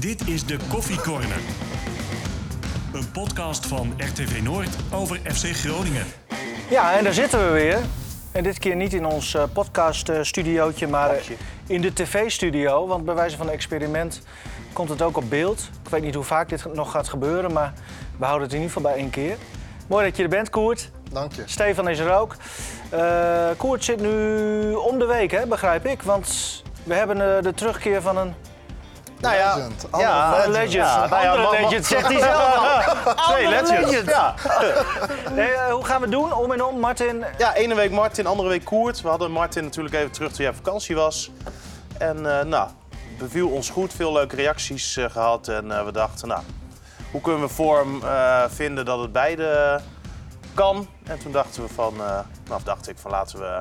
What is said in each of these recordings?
Dit is de Koffie Corner. Een podcast van RTV Noord over FC Groningen. Ja, en daar zitten we weer. En dit keer niet in ons uh, podcaststudiootje, maar eh, in de tv-studio. Want bij wijze van experiment komt het ook op beeld. Ik weet niet hoe vaak dit nog gaat gebeuren, maar we houden het in ieder geval bij één keer. Mooi dat je er bent, Koert. Dank je. Stefan is er ook. Uh, Koert zit nu om de week, hè, begrijp ik. Want we hebben de terugkeer van een nou ja, legend. ja, legend. legend. Ja, Andere legend, zegt hij zelf. Twee legends. Ja. nee, uh, hoe gaan we doen? Om en om, Martin? Ja, ene week Martin, andere week Koert. We hadden Martin natuurlijk even terug toen jij vakantie was. En uh, nou, beviel ons goed. Veel leuke reacties uh, gehad. En we dachten, nou, hoe kunnen we vorm vinden dat het beide kan? En toen dachten we van, nou, dacht ik van laten we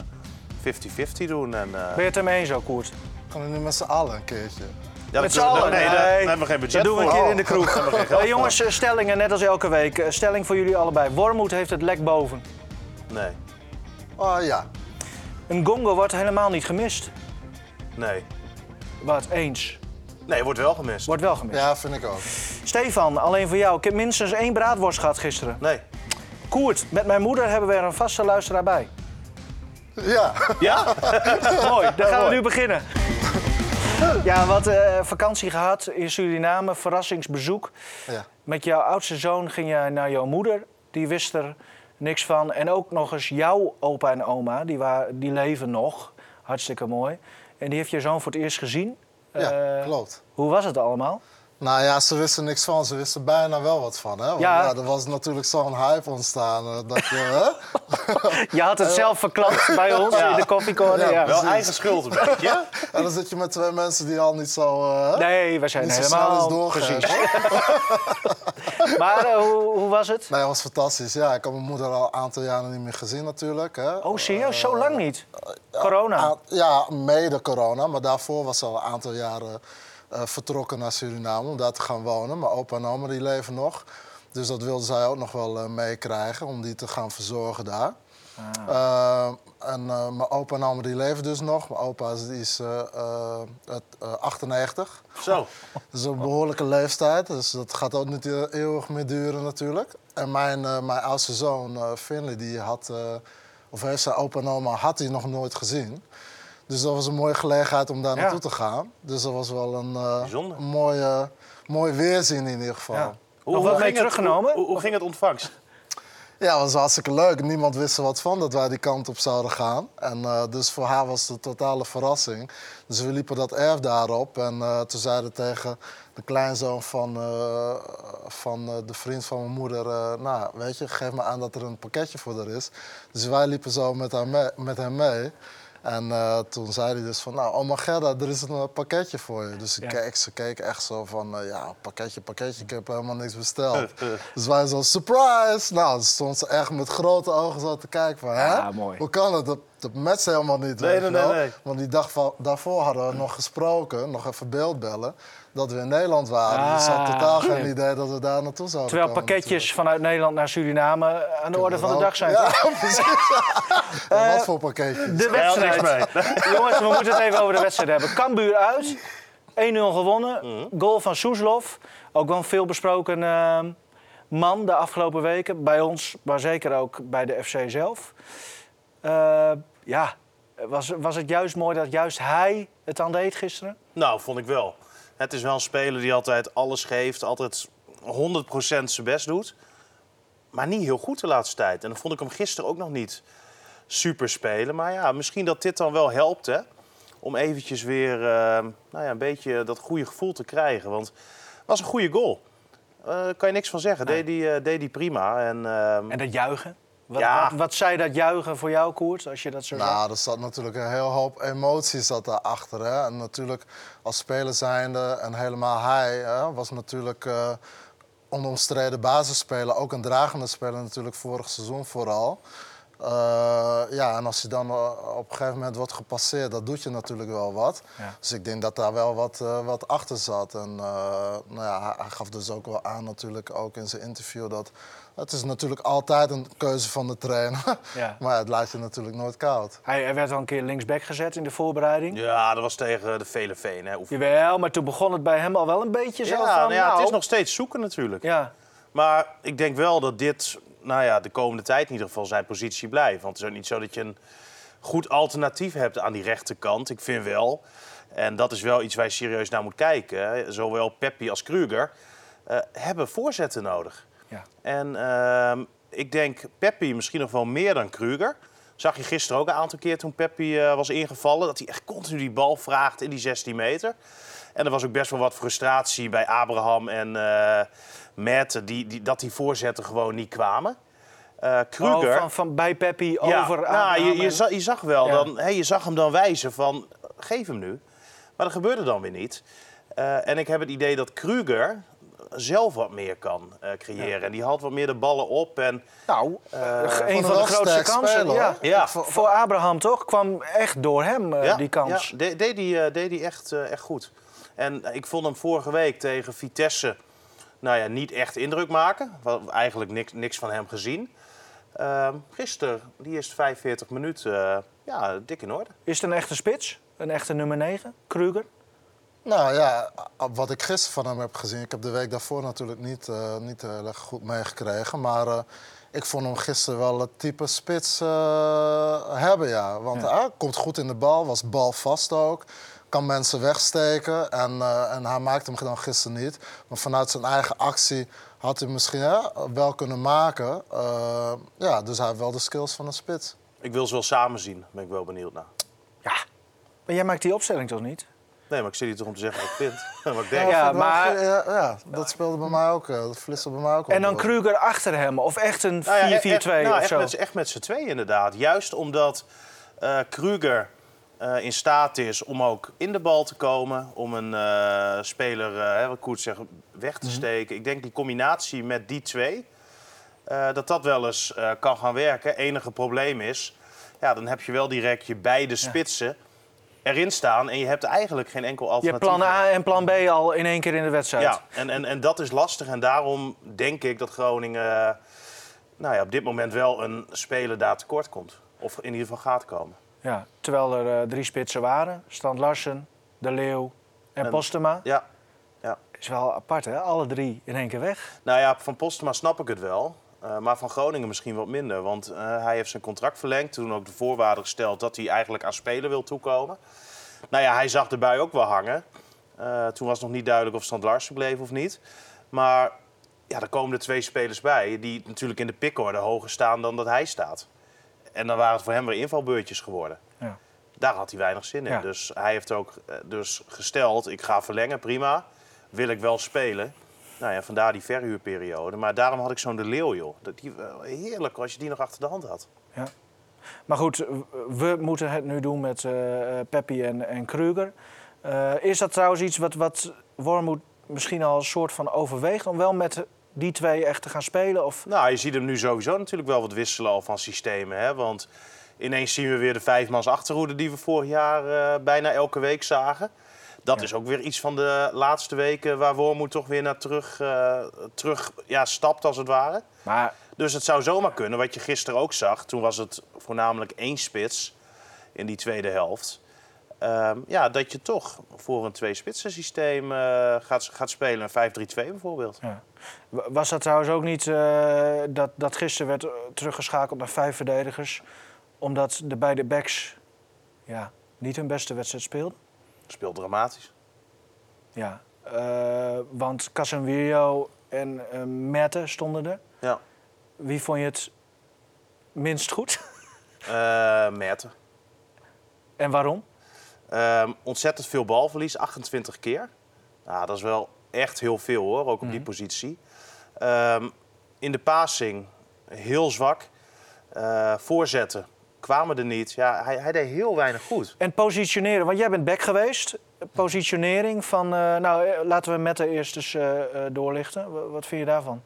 50-50 doen. En, ben je het ermee eens ook, Koert? Gaan we nu met z'n allen een keertje? Ja, Met z'n allen? Nee, daar hebben we geen budget Dat doen we een voor. keer in de kroeg. Jongens, eh, stellingen net als elke week. Eh, Stelling voor jullie allebei. Wormoed heeft het lek boven. Nee, Oh ja. Een gongo wordt helemaal niet gemist. nee. Wat, eens. Nee, wordt wel gemist. Wordt wel gemist. Ja, vind ik ook. Stefan, alleen voor jou. Ik heb minstens één braadworst gehad gisteren. Nee. Koert, met mijn moeder hebben we er een vaste luisteraar bij. Ja. Ja? Mooi, dan gaan we Mooi. nu beginnen. Ja, wat eh, vakantie gehad in Suriname, verrassingsbezoek. ja. Met jouw oudste zoon ging je naar jouw moeder. Die wist er niks van. En ook nog eens jouw opa en oma, die, waren, die leven nog. Hartstikke mooi. En die heeft je zoon voor het eerst gezien. Ja, Eh, klopt. Hoe was het allemaal? Nou ja, ze wisten niks van. Ze wisten bijna wel wat van. Hè? Want, Ja. ja. er was natuurlijk zo'n hype ontstaan. eh, Dat je, hè? Je had het zelf verklapt bij ons in de koffiecorner. Ja, Ja, Wel eigen schuld een beetje. en dan zit je met twee mensen die al niet zo... eh, hè? Nee, we zijn niet zo snel helemaal... Precies. Maar eh, hoe, hoe was het? Nee, dat was fantastisch. Ja, ik heb mijn moeder al een aantal jaren niet meer gezien natuurlijk. Hè? Oh, serieus? Zo lang niet? Corona? Ja, mede corona. Maar daarvoor was ze al een aantal jaren vertrokken naar Suriname om daar te gaan wonen. Mijn opa en oma die leven nog. Dus dat wilde zij ook nog wel eh, meekrijgen om die te gaan verzorgen daar. Eh, en eh, mijn opa en oma die leven dus nog. Mijn opa is, die is eh, eh, het, eh, 98. Zo. Dat is een behoorlijke leeftijd, dus dat gaat ook niet eeuwig meer duren natuurlijk. En mijn, eh, mijn oudste zoon, eh Finley, die had, eh, of heeft zijn opa en oma had hij nog nooit gezien. Dus dat was een mooie gelegenheid om daar Ja. naartoe te gaan. Dus dat was wel een, eh, een mooie, mooi weerzien in ieder geval. Ja. Ja. Wat mee ging het- teruggenomen? Hoe, hoe ging het ontvangst? het was hartstikke leuk. Niemand wist er wat van dat wij die kant op zouden gaan. En eh, dus voor haar was het een totale verrassing. Dus we liepen dat erf daarop. En eh, toen zeiden tegen de kleinzoon van, eh, van eh, de vriend van mijn moeder... eh, nou, weet je, geef me aan dat er een pakketje voor haar is. Dus wij liepen zo met, haar mee, met hem mee. En eh, toen zei hij dus van, nou, oma Gerda, er is een eh, pakketje voor je. Dus ik Ja. keek, ze keek echt zo van, eh, ja, pakketje, pakketje, ik heb helemaal niks besteld. dus wij zo, surprise! Nou, dan stond ze echt met grote ogen zo te kijken van, hè? Ja, mooi. Hoe kan het? Dat, dat matcht helemaal niet, Nee, weet nee, je wel. nee, nee. Want die dag van, daarvoor hadden we nog gesproken, nog even beeldbellen, dat we in Nederland waren. dus ze had Ah, totaal geen idee dat we daar naartoe zouden Terwijl komen. pakketjes vanuit Nederland naar Suriname aan de orde van de dag zijn. Ja, precies. Ja, wat voor pakketjes? De wedstrijd. Jongens, we moeten het even over de wedstrijd hebben. Cambuur uit. 1-0 gewonnen. Goal van Soeslof. Ook wel een veel besproken eh, man de afgelopen weken. Bij ons, maar zeker ook bij de FC zelf. Eh, ja, was, was het juist mooi dat juist hij het dan deed gisteren? Nou, vond ik wel. Het is wel een speler die altijd alles geeft, altijd 100% zijn best doet. Maar niet heel goed de laatste tijd. En dan vond ik hem gisteren ook nog niet super spelen. Maar ja, misschien dat dit dan wel helpt, hè. Om eventjes weer eh, nou ja, een beetje dat goede gevoel te krijgen. Want het was een goede goal. Eh kan je niks van zeggen. Deed hij eh, deed hij prima. En, En dat juichen? Wat, Ja. wat, wat zei dat juichen voor jou, Koert, als je dat zo zag? Nou, er zat natuurlijk een heel hoop emoties zat daarachter. Hè? En natuurlijk als speler zijnde en helemaal hij hè, was natuurlijk eh onomstreden basisspeler. Ook een dragende speler natuurlijk vorig seizoen vooral. Eh, ja, en als je dan eh, op een gegeven moment wordt gepasseerd, dat doet je natuurlijk wel wat. Ja. Dus ik denk dat daar wel wat, wat achter zat. En nou ja, hij, hij gaf dus ook wel aan natuurlijk ook in zijn interview dat het is natuurlijk altijd een keuze van de trainer. Ja. maar het laat je natuurlijk nooit koud. Hij, hij werd al een keer linksback gezet in de voorbereiding. Ja, dat was tegen de Veleveen. Hè. Jawel, maar toen begon het bij hem al wel een beetje zo Ja, van... nou ja, het nou, is nog steeds zoeken natuurlijk. Ja, Maar ik denk wel dat dit nou ja, de komende tijd in ieder geval zijn positie blijft. Want het is ook niet zo dat je een goed alternatief hebt aan die rechterkant. Ik vind wel, en dat is wel iets waar je serieus naar moet kijken... zowel Peppi als Kruger eh, hebben voorzetten nodig. Ja. En ehm, ik denk Peppi misschien nog wel meer dan Kruger. Zag je gisteren ook een aantal keer toen Peppi eh, was ingevallen... dat hij echt continu die bal vraagt in die 16 meter. En er was ook best wel wat frustratie bij Abraham en eh Matt... Die, die, dat die voorzetten gewoon niet kwamen. Eh Kruger... Oh, van, van bij Peppi Ja, over nou, Abraham je, je, zag, je zag wel, Ja. dan, hè, je zag hem dan wijzen van, geef hem nu. Maar dat gebeurde dan weer niet. En ik heb het idee dat Kruger zelf wat meer kan eh, creëren. En die haalt wat meer de ballen op. En, Nou, Eh, een vond van de grootste kansen. ja. Ja. Voor, voor Abraham toch? Kwam echt door hem eh, die kans. Ja, de- deed hij eh, deed hij echt, eh, echt goed. En ik vond hem vorige week tegen Vitesse nou ja, niet echt indruk maken. Eigenlijk niks, niks van hem gezien. Ehm gisteren, die eerste 45 minuten, eh, ja, dik in orde. Is het een echte spits? Een echte nummer 9? Kruger? Nou ja, wat ik gisteren van hem heb gezien, ik heb de week daarvoor natuurlijk niet, eh, niet heel erg goed meegekregen. Maar eh, ik vond hem gisteren wel het type spits eh, hebben, ja. Want Ja. hij komt goed in de bal, was balvast ook. Kan mensen wegsteken en, eh, en hij maakte hem dan gisteren niet. Maar vanuit zijn eigen actie had hij misschien wel kunnen maken. Eh, ja, dus hij heeft wel de skills van een spits. Ik wil ze wel samen zien, daar ben ik wel benieuwd naar. Ja. Maar jij maakt die opstelling toch niet? Nee, maar ik zit hier toch om te zeggen wat ik vind. wat ik denk. Ja, maar- ja, ja, dat speelde bij mij ook. eh, Dat flitste bij mij ook En dan door. Kruger achter hem? Of echt een 4-4-2 Nou ja, echt- echt- nou, of echt zo? met, echt met z'n tweeën inderdaad. Juist omdat eh Kruger eh, in staat is om ook in de bal te komen. Om een eh, speler, eh, hè, wat Koert zegt, weg te steken. Ik denk die combinatie met die twee, eh, dat dat wel eens eh, kan gaan werken. Enige probleem is, ja, dan heb je wel direct je beide spitsen erin staan. En je hebt eigenlijk geen enkel Je hebt alternatief. plan A en plan B al in één keer in de wedstrijd. Ja, en, en, en dat is lastig. En daarom denk ik dat Groningen eh, nou ja, op dit moment wel een speler daar tekort komt. Of in ieder geval gaat komen. Ja, terwijl er eh, drie spitsen waren. Strand Larsen, De Leeuw en, En- Postema. Ja. ja. Is wel apart, hè? Alle drie in één keer weg. Nou ja, van Postema snap ik het wel. Eh, maar van Groningen misschien wat minder. Want eh, hij heeft zijn contract verlengd. Toen ook de voorwaarden gesteld dat hij eigenlijk aan spelen wil toekomen. Nou ja, hij zag de bui ook wel hangen. Eh, toen was nog niet duidelijk of Strand Larsen bleef of niet. Maar ja, er komen er twee spelers bij die natuurlijk in de pickorde hoger staan dan dat hij staat. En dan waren het voor hem weer invalbeurtjes geworden. Ja. Daar had hij weinig zin in. Ja. Dus hij heeft ook dus gesteld, ik ga verlengen, prima. Wil ik wel spelen. Nou ja, vandaar die verhuurperiode. Maar daarom had ik zo'n De Leeuw, joh. Dat die, eh, heerlijk als je die nog achter de hand had. Ja. Maar goed, we moeten het nu doen met eh Peppi en, en Kruger. Eh, is dat trouwens iets wat, wat Wormoed misschien al een soort van overweegt... om wel met die twee echt te gaan spelen? Of... Nou, je ziet hem nu sowieso natuurlijk wel wat wisselen al van systemen. Hè? Want ineens zien we weer de vijfmans achterhoede die we vorig jaar bijna elke week zagen. Dat Ja. is ook weer iets van de laatste weken waar Wormoed toch weer naar terug, eh, terug ja, stapt, als het ware. Maar Dus het zou zomaar kunnen, wat je gisteren ook zag. Toen was het voornamelijk één spits in die tweede helft. Ehm, ja, dat je toch voor een twee-spitsen systeem eh, gaat, gaat spelen. Een 5-3-2 bijvoorbeeld. Ja. Was dat trouwens ook niet eh, dat, dat gisteren werd teruggeschakeld naar vijf verdedigers... omdat de beide backs ja, niet hun beste wedstrijd speelden? Speelt dramatisch. Ja, eh, want Casemiro en Mette stonden er. Ja. Wie vond je het minst goed? Merten. en waarom? Ehm, ontzettend veel balverlies, 28 keer. Nou, dat is wel echt heel veel hoor, ook op die positie. Ehm, in de passing heel zwak. Voorzetten kwamen er niet. Ja, hij, hij deed heel weinig goed. En positioneren, want jij bent back geweest. Positionering van, eh, nou eh, laten we Mette eerst eens eh, eh, doorlichten. Wa- Wat vind je daarvan?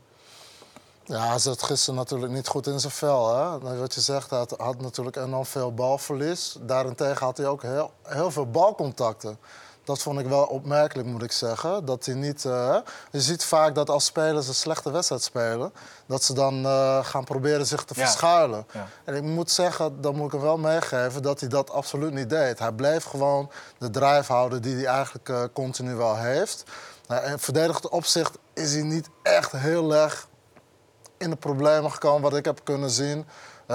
Ja, hij zat gisteren natuurlijk niet goed in zijn vel. Hè? Wat je zegt, hij had, had natuurlijk enorm veel balverlies. Daarentegen had hij ook heel, heel veel balcontacten. Dat vond ik wel opmerkelijk, moet ik zeggen. Dat hij niet, eh, je ziet vaak dat als spelers een slechte wedstrijd spelen... dat ze dan eh, gaan proberen zich te Ja. verschuilen. Ja. En ik moet zeggen, dan moet ik hem wel meegeven... dat hij dat absoluut niet deed. Hij bleef gewoon de drive houden die hij eigenlijk eh, continu wel heeft. Nou, in verdedigend opzicht is hij niet echt heel erg in de problemen gekomen wat ik heb kunnen zien.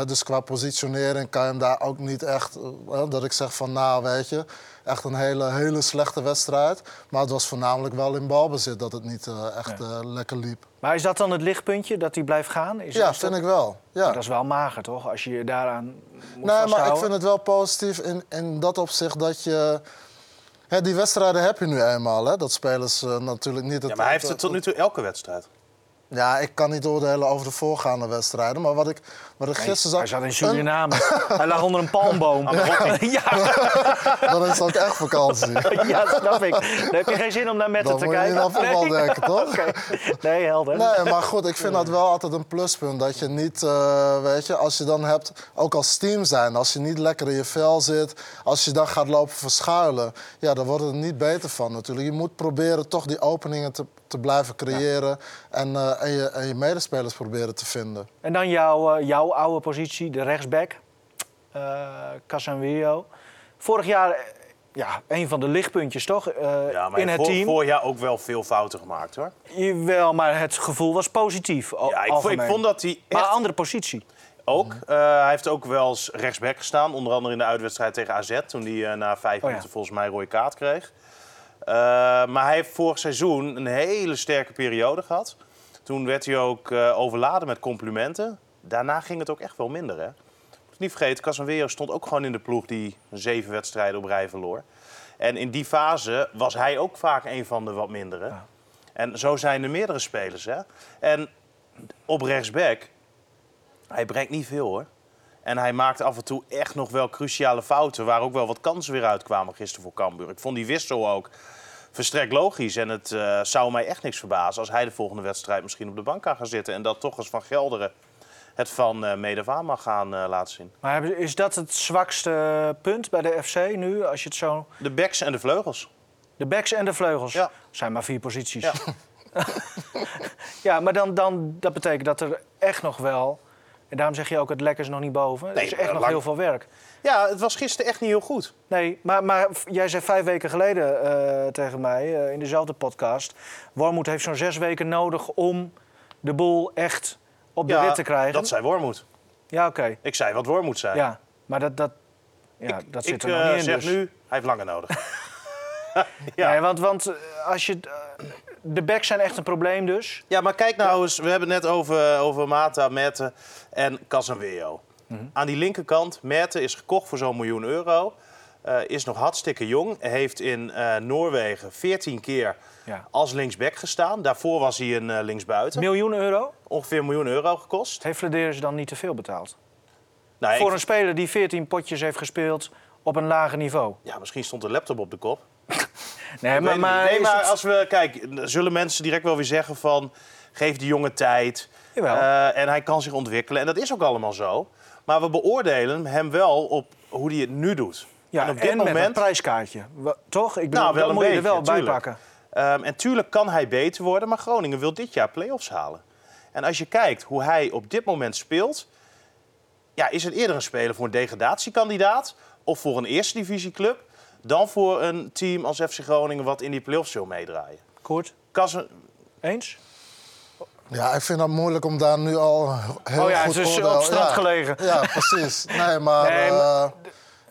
Dus qua positionering kan je hem daar ook niet echt... eh, hè, dat ik zeg van, nou weet je, echt een hele, hele slechte wedstrijd. Maar het was voornamelijk wel in balbezit dat het niet eh, echt eh, lekker liep. Maar is dat dan het lichtpuntje, dat hij blijft gaan? Is, Ja, vind dat... ik wel. Ja. Dat is wel mager, toch? Als je je daaraan moet Nee, maar ik vind het wel positief in, in dat opzicht dat je... Hè, die wedstrijden heb je nu eenmaal, hè? dat spelers natuurlijk niet... Het, Ja, maar hij heeft het- het tot nu toe elke wedstrijd. Ja, ik kan niet oordelen over de voorgaande wedstrijden. Maar wat ik, wat ik gisteren hij zag... zat in Suriname. hij lag onder een palmboom. ja, Dan is ook echt vakantie. ja, snap ik. Dan heb je geen zin om naar Metten Dan te moet je niet kijken. aan voetbal denken, toch? Nee, helder. Nee, maar goed, ik vind dat wel altijd een pluspunt. Dat je niet, eh, weet je, als je dan hebt, ook als team zijn, als je niet lekker in je vel zit, als je dan gaat lopen verschuilen, ja, dan wordt het er niet beter van natuurlijk. Je moet proberen toch die openingen te, te blijven creëren en, eh, en, je, en je medespelers proberen te vinden. En dan jouw, eh, jouw oude positie, de rechtsback. eh Casemiro. Vorig jaar, ja, een van de lichtpuntjes toch? eh, Ja, maar in het voor, team. vorig jaar ook wel veel fouten gemaakt, hoor. Jawel, maar het gevoel was positief. Ja, ik, vond- ik vond dat hij Maar echt andere positie. ook... eh, hij heeft ook wel eens rechtsback gestaan. Onder andere in de uitwedstrijd tegen AZ. Toen hij eh, na vijf ja. minuten volgens mij een rode kaart kreeg. Eh, maar hij heeft vorig seizoen een hele sterke periode gehad. Toen werd hij ook eh, overladen met complimenten. Daarna ging het ook echt wel minder, hè? Moet niet vergeten, Casemiro stond ook gewoon in de ploeg die zeven wedstrijden op rij verloor. En in die fase was hij ook vaak een van de wat mindere. En zo zijn er meerdere spelers, hè? En op rechtsback, hij brengt niet veel, hoor. En hij maakt af en toe echt nog wel cruciale fouten... waar ook wel wat kansen weer uitkwamen gisteren voor Cambuur. Ik vond die wissel ook verstrekt logisch. En het eh, zou mij echt niks verbazen als hij de volgende wedstrijd misschien op de bank kan gaan zitten. En dat toch eens van Gelderen het van mede aan mag gaan eh, laten zien. Maar is dat het zwakste punt bij de FC nu? Als je het zo... De backs en de vleugels. De backs en de vleugels Ja. zijn maar vier posities. Ja. Ja, maar dan, dan, dat betekent dat er echt nog wel... En daarom zeg je ook, het lekker is nog niet boven. er Nee, is echt maar nog lang- heel veel werk. Ja, het was gisteren echt niet heel goed. Nee, maar, maar jij zei vijf weken geleden eh, tegen mij eh, in dezelfde podcast... Wormoed heeft zo'n zes weken nodig om de boel echt op de ja, rit te krijgen. dat zei Wormoed. Ja, oké. Ik zei wat Wormoed zei. Ja, maar dat, dat, ja, dat zit ik er nog eh, niet in. zeg dus. nu, hij heeft langer nodig. ja. Nee, want, want eh, als je... de backs zijn echt een probleem dus. Ja, maar kijk nou eens, we hebben het net over, over Mata, Merte en Casemiro. Mhm. Aan die linkerkant, Merte is gekocht voor zo'n miljoen euro. eh, is nog hartstikke jong. Heeft in eh, Noorwegen 14 keer Ja. als linksback gestaan. Daarvoor was hij een eh, linksbuiten. Miljoen euro? Ongeveer een miljoen euro gekost. Heeft Flederis dan niet te veel betaald? Nou, Voor ik- een speler die 14 potjes heeft gespeeld op een lager niveau. ja, misschien stond de laptop op de kop. Nee, maar, maar, nee, als we kijk, zullen mensen direct wel weer zeggen van geef die jongen tijd. Eh, en hij kan zich ontwikkelen. En dat is ook allemaal zo. Maar we beoordelen hem wel op hoe hij het nu doet. ja, en op dit met een moment. prijskaartje. Toch? Ik bedoel, Nou, wel een moet je er wel bij tuurlijk. pakken. Ehm, en tuurlijk kan hij beter worden, maar Groningen wil dit jaar play-offs halen. En als je kijkt hoe hij op dit moment speelt, ja, is het eerder een speler voor een degradatiekandidaat of voor een eerste divisieclub dan voor een team als FC Groningen wat in die play-offs wil meedraaien. Koert, Kassen, eens? Ja, ik vind het moeilijk om daar nu al heel Oh ja, goed het is oordeel- op strand ja. gelegen. Ja, precies. Nee, maar, Nee, maar-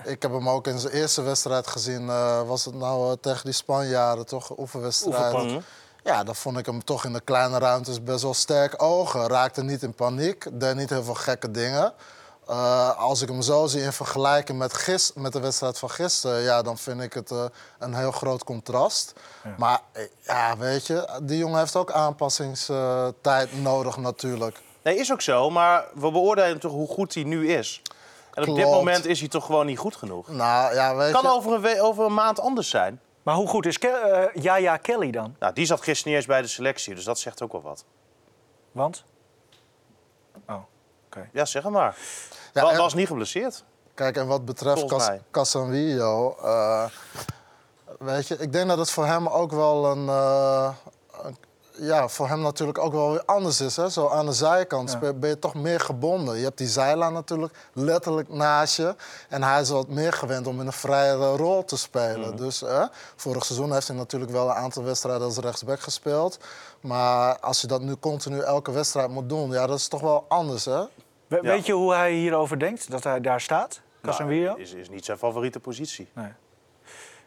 eh, ik heb hem ook in zijn eerste wedstrijd gezien. eh, was het nou eh, tegen die Spanjaarden, toch? Oefenwedstrijd. Oefenpot. Ja, dan vond ik hem toch in de kleine ruimtes best wel sterk ogen. Raakte niet in paniek, deed niet heel veel gekke dingen. Eh, als ik hem zo zie in vergelijking met, gis, met de wedstrijd van gisteren, ja, dan vind ik het eh, een heel groot contrast. Maar eh, ja, weet je, die jongen heeft ook aanpassingstijd nodig natuurlijk. nee, is ook zo, maar we beoordelen toch hoe goed hij nu is. En op dit moment is hij toch gewoon niet goed genoeg. Nou ja, weet Kan je. over een, over een maand anders zijn. Maar hoe goed is Ke eh, Yaya Kelly dan? Nou, die zat gisteren niet eens bij de selectie, dus dat zegt ook wel wat. Want? Ja, zeg het maar. Ja, Wa- en- was niet geblesseerd. Kijk, en wat betreft Cas. Casemiro... eh, weet je, ik denk dat het voor hem ook wel een... eh, een- ja, voor hem natuurlijk ook wel weer anders is. Hè? Zo aan de zijkant Ja. ben je toch meer gebonden. Je hebt die zijlijn natuurlijk letterlijk naast je. En hij is wat meer gewend om in een vrijere rol te spelen. Mhm. Dus eh, vorig seizoen heeft hij natuurlijk wel een aantal wedstrijden als rechtsback gespeeld. Maar als je dat nu continu elke wedstrijd moet doen, ja, dat is toch wel anders, hè? We- Ja. Weet je hoe hij hierover denkt, dat hij daar staat? Casemiro? Nou, is, is niet zijn favoriete positie. Nee.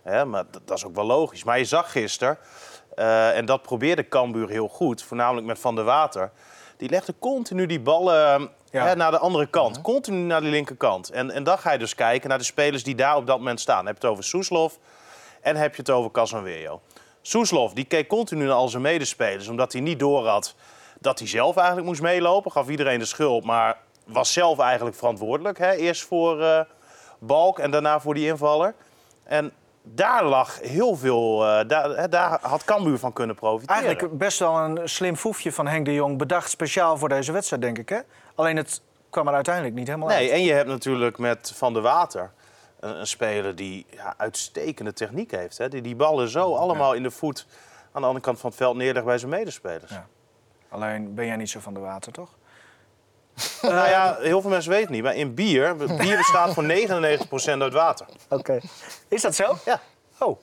Hè, maar dat, dat is ook wel logisch. Maar je zag gisteren, eh, en dat probeerde Cambuur heel goed, voornamelijk met Van der Water. Die legde continu die ballen eh, Ja. hè, naar de andere kant, continu naar de linkerkant. En, en dan ga je dus kijken naar de spelers die daar op dat moment staan. Dan heb je het over Soeslof en heb je het over Casanwejo. Soeslof die keek continu naar al zijn medespelers, omdat hij niet door had dat hij zelf eigenlijk moest meelopen. Gaf iedereen de schuld, maar was zelf eigenlijk verantwoordelijk. Hè? Eerst voor eh, Balk en daarna voor die invaller. En daar lag heel veel, eh, daar, daar had Cambuur van kunnen profiteren. Eigenlijk best wel een slim foefje van Henk de Jong. Bedacht speciaal voor deze wedstrijd, denk ik. Hè? Alleen het kwam er uiteindelijk niet helemaal Nee, uit. en je hebt natuurlijk met Van der Water een, een speler die ja, uitstekende techniek heeft. Hè? Die die ballen zo allemaal in de voet aan de andere kant van het veld neerlegt bij zijn medespelers. Ja. Alleen ben jij niet zo van de water, toch? Nou ja, heel veel mensen weten het niet, maar in bier, bier bestaat voor 99% uit water. Oké. Is dat zo? Ja. Oh,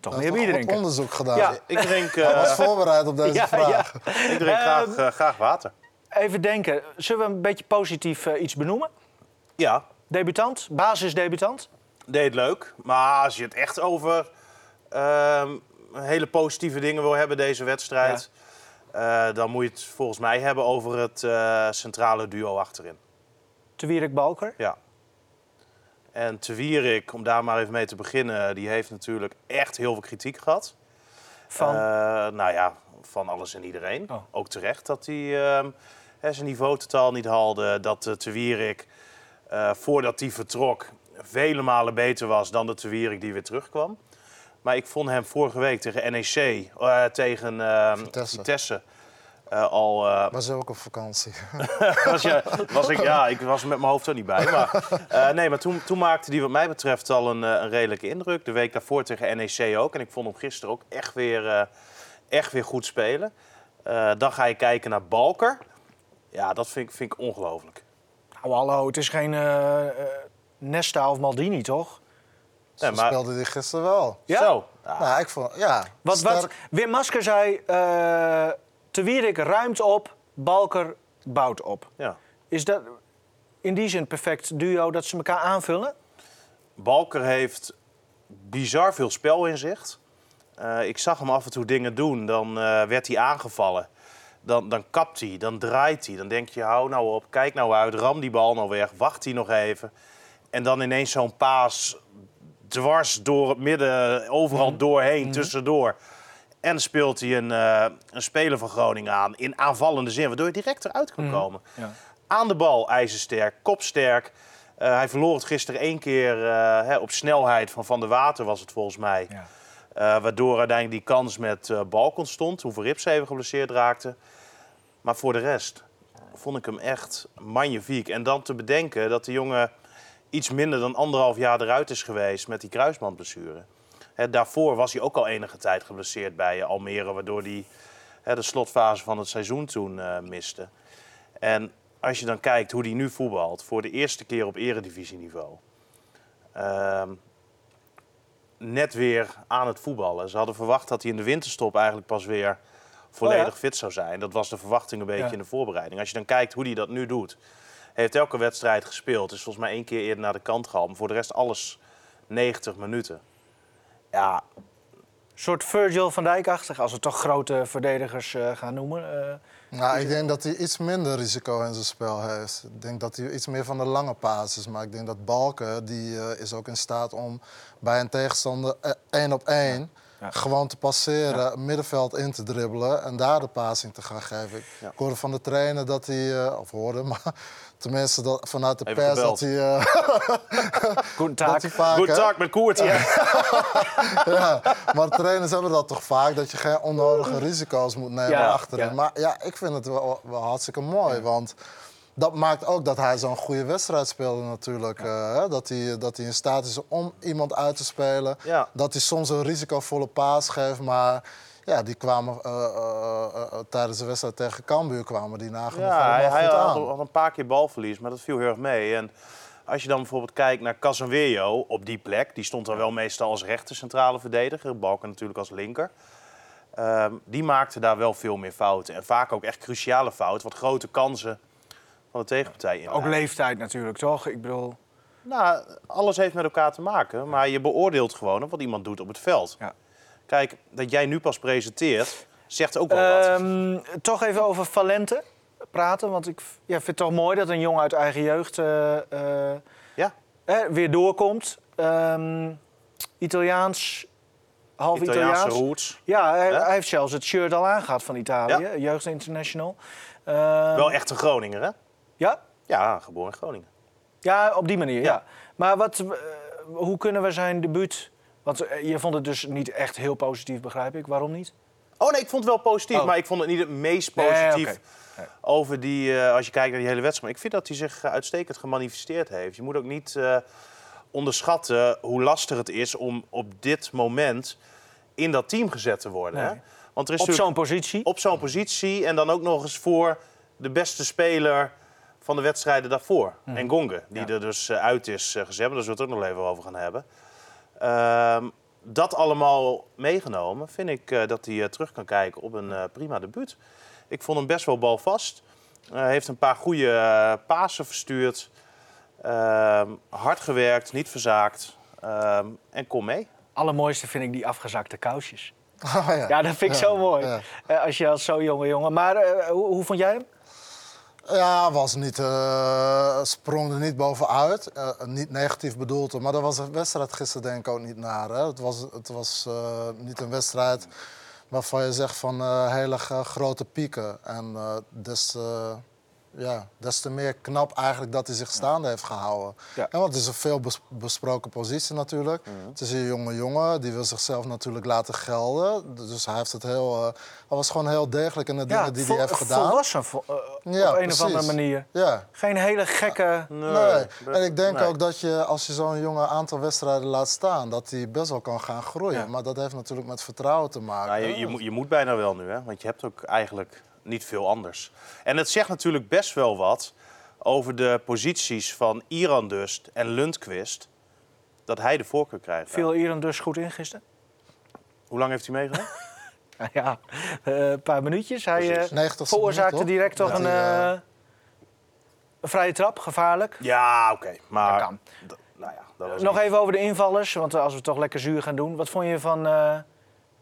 toch meer bier drinken. onderzoek gedaan. Ja. Ik drink, Hij eh, was voorbereid op deze Ja, vraag. ja. ik drink graag, Ehm, eh, graag water. Even denken, zullen we een beetje positief eh, iets benoemen? Ja, Debutant, basisdebutant. deed leuk. Maar als je het echt over ehm, hele positieve dingen wil hebben, deze wedstrijd... eh, dan moet je het volgens mij hebben over het eh, centrale duo achterin. Te Wierik Balker. Ja. En Te Wierik, om daar maar even mee te beginnen... die heeft natuurlijk echt heel veel kritiek gehad. Van, Eh, nou ja, van alles en iedereen. Oh. Ook terecht dat hij ehm, zijn niveau totaal niet haalde. Dat de Te Wierik, eh, voordat hij vertrok, vele malen beter was dan de Te Wierik die weer terugkwam. Maar ik vond hem vorige week tegen NEC, eh, tegen ehm, Vitesse. Vitesse, eh, al... eh, Was hij ook op vakantie? was, je, was ik, ja, ik was er met mijn hoofd er niet bij. Maar, eh, nee, maar toen, toen maakte hij wat mij betreft al een, een redelijke indruk. De week daarvoor tegen NEC ook. En ik vond hem gisteren ook echt weer, eh, echt weer goed spelen. Eh, dan ga je kijken naar Balker. Ja, dat vind ik, vind ik ongelooflijk. nou hallo, het is geen eh, eh, Nesta of Maldini, toch? Zo Nee, maar- speelde hij gisteren wel. Ja? Zo. Ja, Nou, ik vond, ja. Wat. Wim Masker zei, eh Te Wierik ruimt op, Balker bouwt op. ja. Is dat in die zin een perfect duo dat ze elkaar aanvullen? Balker heeft bizar veel spelinzicht. Eh ik zag hem af en toe dingen doen, dan eh, werd hij aangevallen. Dan, dan kapt hij, dan draait hij. Dan denk je, hou nou op, kijk nou uit, ram die bal nou weg, wacht hij nog even. En dan ineens zo'n paas dwars door het midden, overal doorheen, tussendoor. En speelt hij een, eh, een speler van Groningen aan in aanvallende zin, waardoor je direct eruit kan komen. Ja. Aan de bal ijzersterk, kopsterk. Eh, hij verloor het gisteren één keer eh, hè, op snelheid van Van der Water, was het volgens mij. Ja. Waardoor uiteindelijk die kans met Balk ontstond, toen Verrips even geblesseerd raakte. Maar voor de rest vond ik hem echt magnifiek. En dan te bedenken dat de jongen iets minder dan anderhalf jaar eruit is geweest met die kruisbandblessure. Hè, daarvoor was hij ook al enige tijd geblesseerd bij Almere, waardoor hij de slotfase van het seizoen toen eh, miste. En als je dan kijkt hoe hij nu voetbalt, voor de eerste keer op eredivisieniveau. Ehm net weer aan het voetballen. Ze hadden verwacht dat hij in de winterstop eigenlijk pas weer volledig Oh ja? fit zou zijn. Dat was de verwachting een beetje Ja. in de voorbereiding. Als je dan kijkt hoe hij dat nu doet. Hij heeft elke wedstrijd gespeeld. Is volgens mij één keer eerder naar de kant gehaald. Maar voor de rest alles 90 minuten. Ja, Een soort Virgil van Dijk-achtig, als we toch grote verdedigers eh, gaan noemen. eh. Nou, ik denk dat hij iets minder risico in zijn spel heeft. Ik denk dat hij iets meer van de lange paas is. Maar ik denk dat Balken, die eh, is ook in staat om bij een tegenstander één op één... Ja. gewoon te passeren, middenveld in te dribbelen en daar de passing te gaan geven. Ik Ja. hoorde van de trainer dat hij, eh, of hoorde, maar tenminste dat, vanuit de Even pers gebeld. dat hij, eh, Goedendag. dat hij vaak... goed tak met Koert. ja, maar trainers hebben dat toch vaak, dat je geen onnodige risico's moet nemen Ja, achterin. ja. Maar ja, ik vind het wel, wel hartstikke mooi, want dat maakt ook dat hij zo'n goede wedstrijd speelde natuurlijk. eh, dat, hij, dat hij in staat is om iemand uit te spelen. Ja. Dat hij soms een risicovolle paas geeft, maar... Ja, die kwamen eh, eh, eh, tijdens de wedstrijd tegen Cambuur kwamen die nagenoeg Ja, hij, hij goed had, aan. had een paar keer balverlies, maar dat viel heel erg mee. En als je dan bijvoorbeeld kijkt naar Casemiro op die plek... die stond dan wel meestal als rechter centrale verdediger. Balken natuurlijk als linker. Ehm, die maakte daar wel veel meer fouten. En vaak ook echt cruciale fouten. Wat grote kansen van de tegenpartij in. Ook leeftijd natuurlijk, toch? Ik bedoel... Nou, alles heeft met elkaar te maken. Maar je beoordeelt gewoon op wat iemand doet op het veld. Ja. Kijk, dat jij nu pas presenteert, zegt ook wel wat. Ehm, toch even over Valente praten. Want ik ja, vind het toch mooi dat een jongen uit eigen jeugd eh, eh, Ja, hè, weer doorkomt. Ehm, Italiaans, half Italiaanse Italiaans. roots. Ja, hij, Ja. hij heeft zelfs het shirt al aangehad van Italië, Ja. Jeugd International. Ehm, Wel echt een Groninger, hè? Ja? Ja, geboren in Groningen. Ja, op die manier, ja. Ja. Maar wat, eh, hoe kunnen we zijn debuut... Want eh, je vond het dus niet echt heel positief, begrijp ik. Waarom niet? Oh nee, ik vond het wel positief, Oh. maar ik vond het niet het meest Nee, positief. Nee. over die, eh, als je kijkt naar die hele wedstrijd. Maar ik vind dat hij zich eh, uitstekend gemanifesteerd heeft. Je moet ook niet onderschatten hoe lastig het is om op dit moment in dat team gezet te worden. Hè? Want er is Op zo'n positie? op zo'n positie en dan ook nog eens voor de beste speler van de wedstrijden daarvoor. En Gonge, die er dus uit is gezet. Maar Daar zullen we het ook nog even over gaan hebben. Ehm, dat allemaal meegenomen, vind ik eh, dat hij eh, terug kan kijken op een eh, prima debuut. Ik vond hem best wel balvast. Hij heeft een paar goede pasen verstuurd. Ehm, hard gewerkt, niet verzaakt. Ehm, en kom mee. Allermooiste vind ik die afgezakte kousjes. Oh, ja. Ja, dat vind ik zo mooi. ja. Eh, als je als zo jonge jongen. Maar eh, hoe, hoe vond jij hem? Ja, was niet, eh, sprong er niet bovenuit. Eh, niet negatief bedoeld, maar dat was de wedstrijd gisteren denk ik ook niet naar. Hè? Het was, het was eh, niet een wedstrijd waarvan je zegt van hele grote pieken. En te- ja, des te meer knap eigenlijk dat hij zich staande heeft gehouden. Ja. En want het is een veel bes- besproken positie natuurlijk. Het is een jonge jongen, die wil zichzelf natuurlijk laten gelden. Dus hij, heeft het heel, eh, hij was gewoon heel degelijk in de dingen die hij heeft gedaan. volwassen vo- eh, Ja, op een of andere manier. Ja. Geen hele gekke... Nee. En ik denk nee. ook dat je, als je zo'n jongen aantal wedstrijden laat staan, dat hij best wel kan gaan groeien. Ja. Maar dat heeft natuurlijk met vertrouwen te maken. Nou, je, je, moet, je moet bijna wel nu, hè? want je hebt ook eigenlijk niet veel anders. En het zegt natuurlijk best wel wat over de posities van Iran Dust en Lundqvist. Dat hij de voorkeur krijgt. Viel Iran dus goed in gisteren? Hoe lang heeft hij meegedaan? Ja, eh, een paar minuutjes. Hij eh, 90 veroorzaakte minuut, direct toch een, eh, een vrije trap, gevaarlijk. ja, oké. Maar Dat kan. nou ja, dat was Nog niet- even over de invallers, want als we toch lekker zuur gaan doen. Wat vond je van eh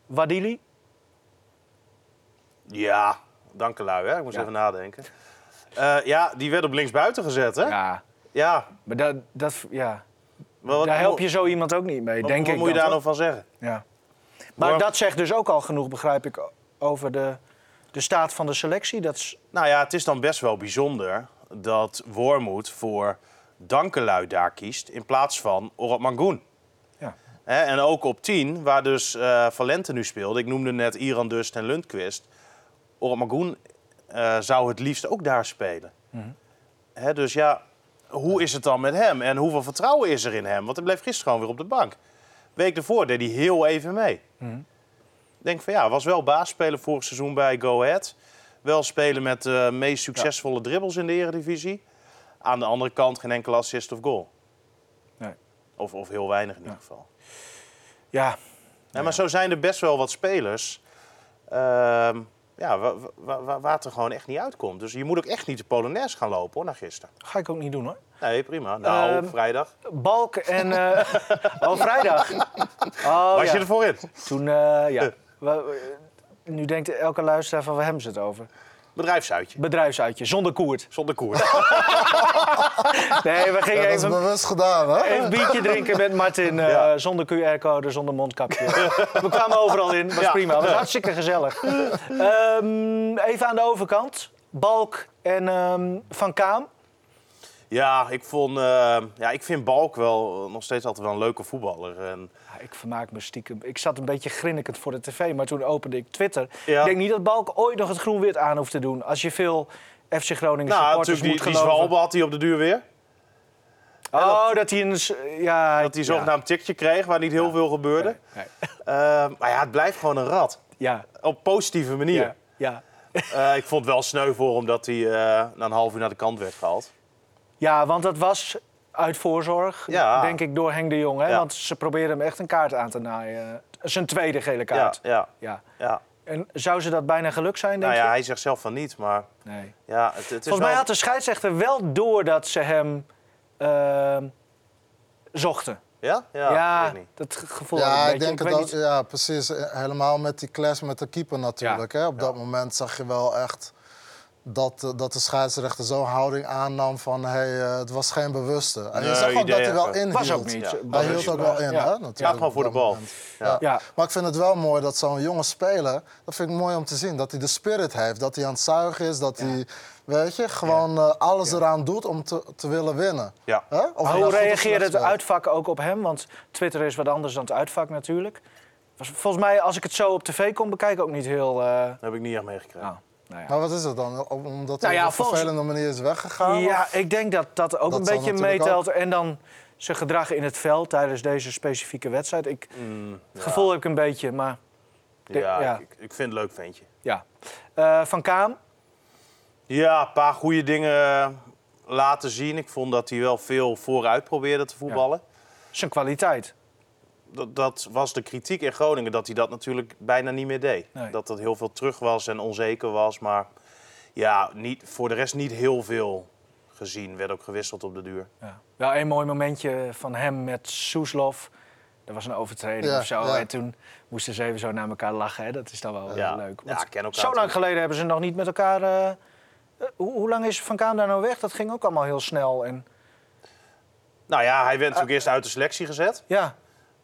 Wadili? Ja, dank lui, hè? Ik moest Ja. even nadenken. Eh, ja, die werd op linksbuiten gezet, hè? Ja. Ja, maar dat, dat, ja. Wat, daar help je zo iemand ook niet mee, wat, denk wat ik moet je daar nog van zeggen? Ja. Maar dat zegt dus ook al genoeg, begrijp ik, over de, de staat van de selectie. Dat is, Nou ja, het is dan best wel bijzonder dat Wormoed voor Dankelui daar kiest in plaats van Orad Mangoen. ja. En ook op 10, waar dus eh, Valente nu speelde. Ik noemde net Iran Dust en Lundqvist. Orad Mangoen eh, zou het liefst ook daar spelen. Hè, dus ja, hoe is het dan met hem? En hoeveel vertrouwen is er in hem? Want hij bleef gisteren gewoon weer op de bank. Week ervoor deed hij heel even mee. Ik denk van ja, was wel baasspeler vorig seizoen bij Go Ahead. Wel spelen met de meest succesvolle dribbles in de eredivisie. Aan de andere kant geen enkele assist of goal. Nee. Of, of heel weinig in ieder geval. ja, Ja, maar zo zijn er best wel wat spelers ehm, ja, wa- wa- wa- waar het er gewoon echt niet uitkomt. Dus je moet ook echt niet de Polonaise gaan lopen hoor, naar gisteren. ga ik ook niet doen hoor. Nee, prima. Nou, Ehm, vrijdag. Balk en... eh oh, vrijdag. Oh, Was ja. je ervoor in? Toen, eh, ja. We- nu denkt elke luisteraar van waar hebben ze het over? Bedrijfsuitje. Bedrijfsuitje, zonder koert. Zonder koers. Nee, we gingen Ja, dat is even, bewust gedaan, hè? even biertje drinken met Martin. eh, Ja. Zonder QR-code, zonder mondkapje. we kwamen overal in, was Ja. prima. was hartstikke gezellig. Ehm, even aan de overkant. Balk en ehm, Van Kaam. ja, ik, vond, eh, ja, ik vind Balk wel nog steeds altijd wel een leuke voetballer. En, ik vermaak me stiekem. Ik zat een beetje grinnikend voor de tv, maar toen opende ik Twitter. Ja. Ik denk niet dat Balk ooit nog het groen-wit aan hoeft te doen. Als je veel FC Groningen Nou, supporters natuurlijk, die, moet die geloven. zwalbe had hij op de duur weer. Oh, dat hij een... Ja, Dat hij ja. zogenaamd tikje kreeg, waar niet heel veel gebeurde. Nee. Eh, maar ja, het blijft gewoon een rat. Ja, Op positieve manier. ja. Eh, ik vond het wel sneu voor hem dat hij eh, na een half uur naar de kant werd gehaald. Ja, want dat was uit voorzorg, Ja. denk ik, door Henk de Jong. Hè? Ja. Want ze probeerden hem echt een kaart aan te naaien. Zijn tweede gele Ja, kaart. Ja. ja, ja. En zou ze dat bijna geluk zijn, denk Nou ja, je? hij zegt zelf van niet, maar Nee. ja, het, het is Volgens mij wel- had de scheidsrechter wel door dat ze hem ehm, zochten. Ja? Ja, niet. dat ge- gevoel had Ja, ik denk ook. niet- Ja, precies. Helemaal met die clash met de keeper natuurlijk. Hè. Op dat moment zag je wel echt dat, eh, dat de scheidsrechter zo'n houding aannam van... Hey, eh, het was geen bewuste. En je Nee, zag ook dat hij wel inhield. Was ook niet. Ja. Was Hij hield ook wel in, Ja. hè? Natuurlijk, Ja, gewoon voor de bal. Ja. Ja. Maar ik vind het wel mooi dat zo'n jonge speler, dat vind ik mooi om te zien, dat hij de spirit heeft. Dat hij aan het zuigen is, dat hij, weet je, gewoon eh, alles eraan doet om te, te willen winnen. Ja. Of nou hoe reageerde het uitvak ook op hem? Want Twitter is wat anders dan het uitvak natuurlijk. Was volgens mij, als ik het zo op tv kon bekijken, ook niet heel... eh, Dat heb ik niet echt meegekregen. Nou, ja. Maar wat is het dan? Om- Omdat Nou hij ja, op een volgens- vervelende manier is weggegaan? Ja, of? ik denk dat dat ook Dat een beetje meetelt. En dan zijn gedrag in het veld tijdens deze specifieke wedstrijd. Ik, het gevoel heb ik een beetje, maar Ja, ja. Ik, ik vind het een leuk ventje. ja. Eh, Van Kaam, Ja, een paar goede dingen laten zien. Ik vond dat hij wel veel vooruit probeerde te voetballen. zijn kwaliteit. Dat, dat was de kritiek in Groningen, dat hij dat natuurlijk bijna niet meer deed. Nee. Dat dat heel veel terug was en onzeker was. Maar ja, niet, voor de rest niet heel veel gezien. Werd ook gewisseld op de duur. Ja. Wel een mooi momentje van hem met Soeslof. Er was een overtreding Ja, of zo. ja. En toen moesten ze even zo naar elkaar lachen. Hè. Dat is dan wel Ja. leuk. Ja, Want ken elkaar zo lang geleden hebben ze nog niet met elkaar... eh, eh, hoe, hoe lang is Van Kaam daar nou weg? Dat ging ook allemaal heel snel. En, Nou ja, hij werd natuurlijk eerst uit de selectie gezet. ja,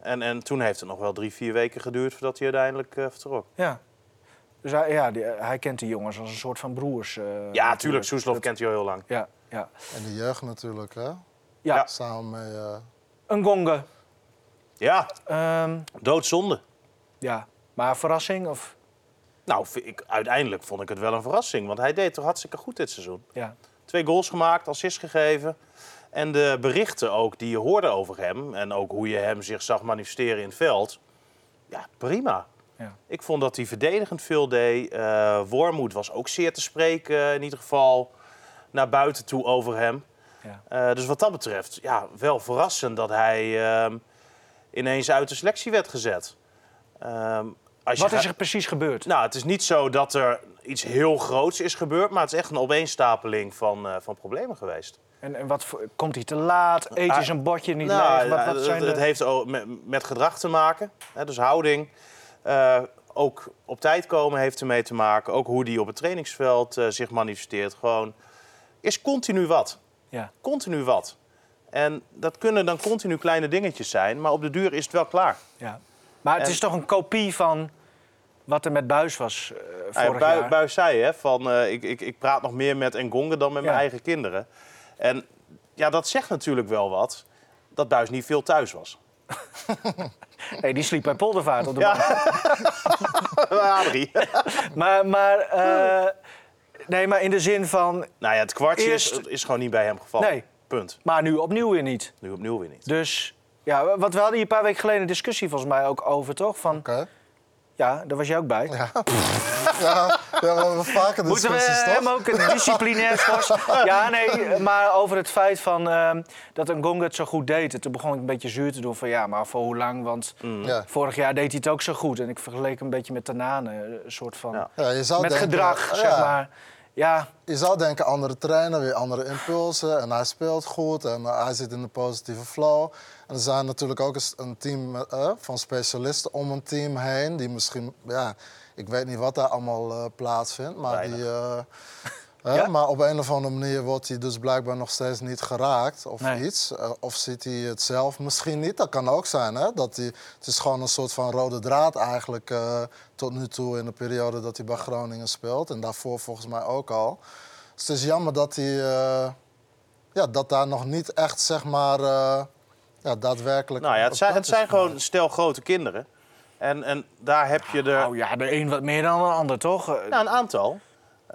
En, en toen heeft het nog wel drie, vier weken geduurd voordat hij uiteindelijk eh, vertrok. ja. Dus hij, ja, die- hij kent die jongens als een soort van broers. eh, Ja, natuurlijk. Soeslof kent hij al heel lang. Ja, ja. En de jeugd natuurlijk, hè? ja. Samen met... eh, een gonge. Ja, Ehm, doodzonde. ja, maar verrassing? Of, Nou, ik, uiteindelijk vond ik het wel een verrassing. Want hij deed toch hartstikke goed dit seizoen. ja. Twee goals gemaakt, assist gegeven. En de berichten ook die je hoorde over hem... en ook hoe je hem zich zag manifesteren in het veld... ja, prima. Ja. Ik vond dat hij verdedigend veel deed. Eh Wormoed was ook zeer te spreken, in ieder geval naar buiten toe over hem. Ja. Eh, dus wat dat betreft, ja, wel verrassend dat hij ehm, ineens uit de selectie werd gezet. Ehm, als Wat gaat- is er precies gebeurd? Nou, het is niet zo dat er iets heel groots is gebeurd, maar het is echt een opeenstapeling van, eh, van problemen geweest. En, en wat voor- komt hij te laat? Eet hij Ah, zijn bordje niet Nou, leeg? Wat, ja, wat het, zijn de... het heeft ook met, met gedrag te maken, hè, dus houding. Eh, ook op tijd komen heeft ermee te maken. Ook hoe die op het trainingsveld eh, zich manifesteert. Gewoon is continu wat. ja. Continu wat. En dat kunnen dan continu kleine dingetjes zijn, maar op de duur is het wel klaar. Ja. Maar het En- is toch een kopie van wat er met Buis was eh, Nou vorig Bui- jaar? Buis zei hè, van ik, ik, ik, ik praat nog meer met Engonga dan met mijn eigen kinderen. En ja, dat zegt natuurlijk wel wat. Dat Buis niet veel thuis was. Nee, die sliep bij Poldervaart op de Ja. bank. Adrie. Maar, maar, eh, nee, maar in de zin van... nou ja, het kwartje Eerst- is, is gewoon niet bij hem gevallen. Nee. Punt. Maar nu opnieuw weer niet. Nu opnieuw weer niet. Dus, ja, wat we hadden hier een paar weken geleden een discussie volgens mij ook over, toch? Van, Oké. Ja, daar was jij ook bij. Ja. ja, we hebben vaker Moeten we hem ook een disciplinair schors... Ja, nee, maar over het feit van, ehm, dat een gong het zo goed deed. En toen begon ik een beetje zuur te doen van ja, maar voor hoe lang? Want Ja. vorig jaar deed hij het ook zo goed. En ik vergeleek een beetje met Tanane, een soort van... Ja. Ja, je zou met denken, gedrag, ja, zeg maar. Ja, Je zou denken, andere trainer, weer andere impulsen. En hij speelt goed en eh, hij zit in de positieve flow. En er zijn natuurlijk ook eens een team met, eh, van specialisten om een team heen. Die misschien, ja, ik weet niet wat daar allemaal eh, plaatsvindt. Maar, Weinig. die, eh, hè, Ja? maar op een of andere manier wordt hij dus blijkbaar nog steeds niet geraakt of Nee. iets. Eh, of ziet hij het zelf misschien niet. Dat kan ook zijn. Hè? Dat hij, het is gewoon een soort van rode draad eigenlijk eh, tot nu toe in de periode dat hij bij Groningen speelt. En daarvoor volgens mij ook al. Dus het is jammer dat hij, eh, ja, dat daar nog niet echt zeg maar eh, ja, daadwerkelijk. Nou ja, het zijn, het gewoon stel grote kinderen. En, en daar heb je er oh ja, de een wat meer dan de ander, toch? Nou, een aantal.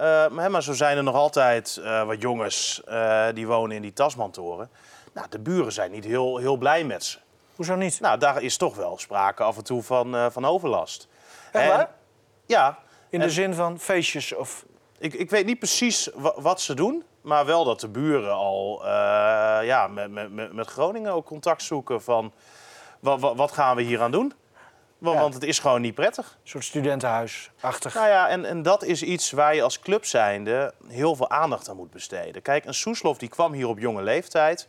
Eh, maar, maar zo zijn er nog altijd eh, wat jongens eh, die wonen in die Tasmantoren. Nou, de buren zijn niet heel, heel blij met ze. Hoezo niet? Nou, daar is toch wel sprake af en toe van, van overlast. Echt En-? Ja. In de zin van feestjes of... Ik, ik weet niet precies wa- wat ze doen, maar wel dat de buren al ja, met, met, met- met Groningen ook contact zoeken van wat, wat, wat gaan we hier aan doen? Want, Ja. want het is gewoon niet prettig. Een soort studentenhuis-achtig. Nou ja, en, en dat is iets waar je als club zijnde heel veel aandacht aan moet besteden. Kijk, een Soeslof die kwam hier op jonge leeftijd,